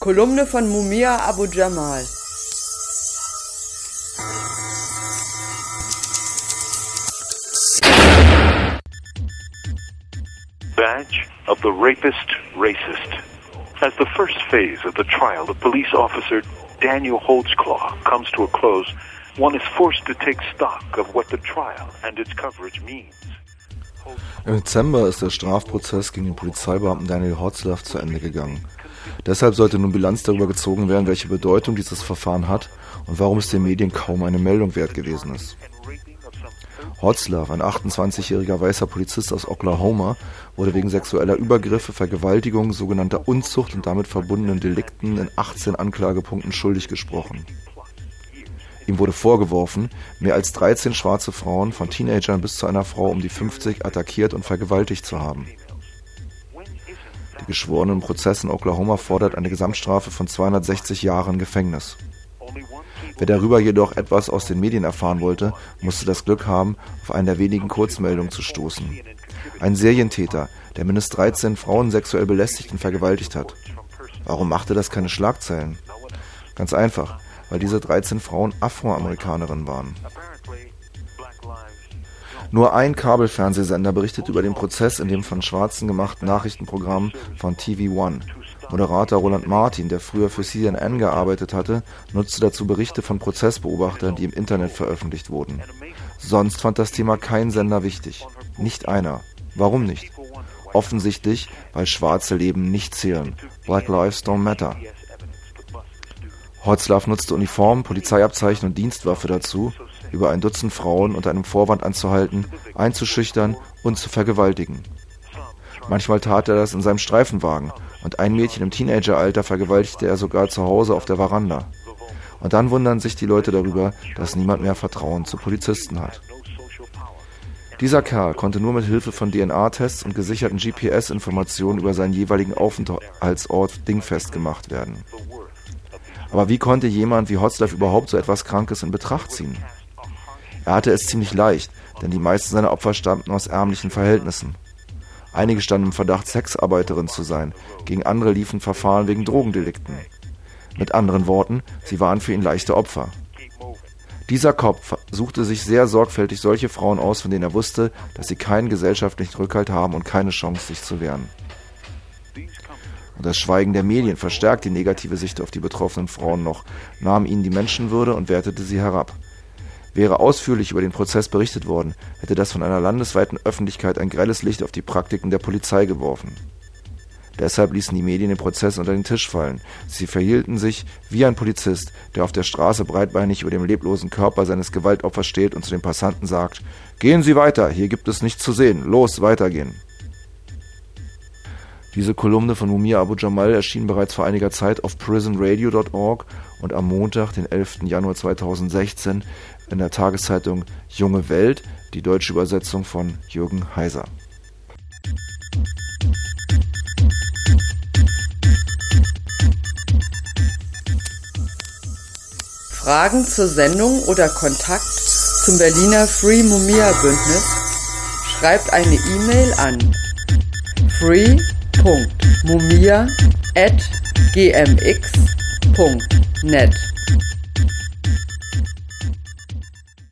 Kolumne von Mumia Abu Jamal. Badge of the Rapist Racist. As the first phase of the trial of police officer Daniel Holtzclaw comes to a close, one is forced to take stock of what the trial and its coverage means. Im Dezember ist der Strafprozess gegen den Polizeibeamten Daniel Hotzlaff zu Ende gegangen. Deshalb sollte nun Bilanz darüber gezogen werden, welche Bedeutung dieses Verfahren hat und warum es den Medien kaum eine Meldung wert gewesen ist. Hotzlaff, ein 28-jähriger weißer Polizist aus Oklahoma, wurde wegen sexueller Übergriffe, Vergewaltigung, sogenannter Unzucht und damit verbundenen Delikten in 18 Anklagepunkten schuldig gesprochen. Ihm wurde vorgeworfen, mehr als 13 schwarze Frauen von Teenagern bis zu einer Frau um die 50 attackiert und vergewaltigt zu haben. Die geschworenen Prozess in Oklahoma fordert eine Gesamtstrafe von 260 Jahren Gefängnis. Wer darüber jedoch etwas aus den Medien erfahren wollte, musste das Glück haben, auf eine der wenigen Kurzmeldungen zu stoßen. Ein Serientäter, der mindestens 13 Frauen sexuell belästigt und vergewaltigt hat. Warum machte das keine Schlagzeilen? Ganz einfach, weil diese 13 Frauen Afroamerikanerinnen waren. Nur ein Kabelfernsehsender berichtet über den Prozess in dem von Schwarzen gemachten Nachrichtenprogramm von TV One. Moderator Roland Martin, der früher für CNN gearbeitet hatte, nutzte dazu Berichte von Prozessbeobachtern, die im Internet veröffentlicht wurden. Sonst fand das Thema kein Sender wichtig. Nicht einer. Warum nicht? Offensichtlich, weil schwarze Leben nicht zählen. Black Lives don't matter. Hotzlaff nutzte Uniform, Polizeiabzeichen und Dienstwaffe dazu, über ein Dutzend Frauen unter einem Vorwand anzuhalten, einzuschüchtern und zu vergewaltigen. Manchmal tat er das in seinem Streifenwagen und ein Mädchen im Teenageralter vergewaltigte er sogar zu Hause auf der Veranda. Und dann wundern sich die Leute darüber, dass niemand mehr Vertrauen zu Polizisten hat. Dieser Kerl konnte nur mit Hilfe von DNA-Tests und gesicherten GPS-Informationen über seinen jeweiligen Aufenthaltsort dingfest gemacht werden. Aber wie konnte jemand wie Hotzlaff überhaupt so etwas Krankes in Betracht ziehen? Er hatte es ziemlich leicht, denn die meisten seiner Opfer stammten aus ärmlichen Verhältnissen. Einige standen im Verdacht, Sexarbeiterin zu sein, gegen andere liefen Verfahren wegen Drogendelikten. Mit anderen Worten, sie waren für ihn leichte Opfer. Dieser Kopf suchte sich sehr sorgfältig solche Frauen aus, von denen er wusste, dass sie keinen gesellschaftlichen Rückhalt haben und keine Chance, sich zu wehren. Und das Schweigen der Medien verstärkt die negative Sicht auf die betroffenen Frauen noch, nahm ihnen die Menschenwürde und wertete sie herab. Wäre ausführlich über den Prozess berichtet worden, hätte das von einer landesweiten Öffentlichkeit ein grelles Licht auf die Praktiken der Polizei geworfen. Deshalb ließen die Medien den Prozess unter den Tisch fallen. Sie verhielten sich wie ein Polizist, der auf der Straße breitbeinig über dem leblosen Körper seines Gewaltopfers steht und zu den Passanten sagt, Gehen Sie weiter, hier gibt es nichts zu sehen, los, weitergehen. Diese Kolumne von Mumia Abu Jamal erschien bereits vor einiger Zeit auf prisonradio.org und am Montag, den 11. Januar 2016, in der Tageszeitung Junge Welt, die deutsche Übersetzung von Jürgen Heiser. Fragen zur Sendung oder Kontakt zum Berliner Free Mumia Bündnis? Schreibt eine E-Mail an free.mumia at gmx.net.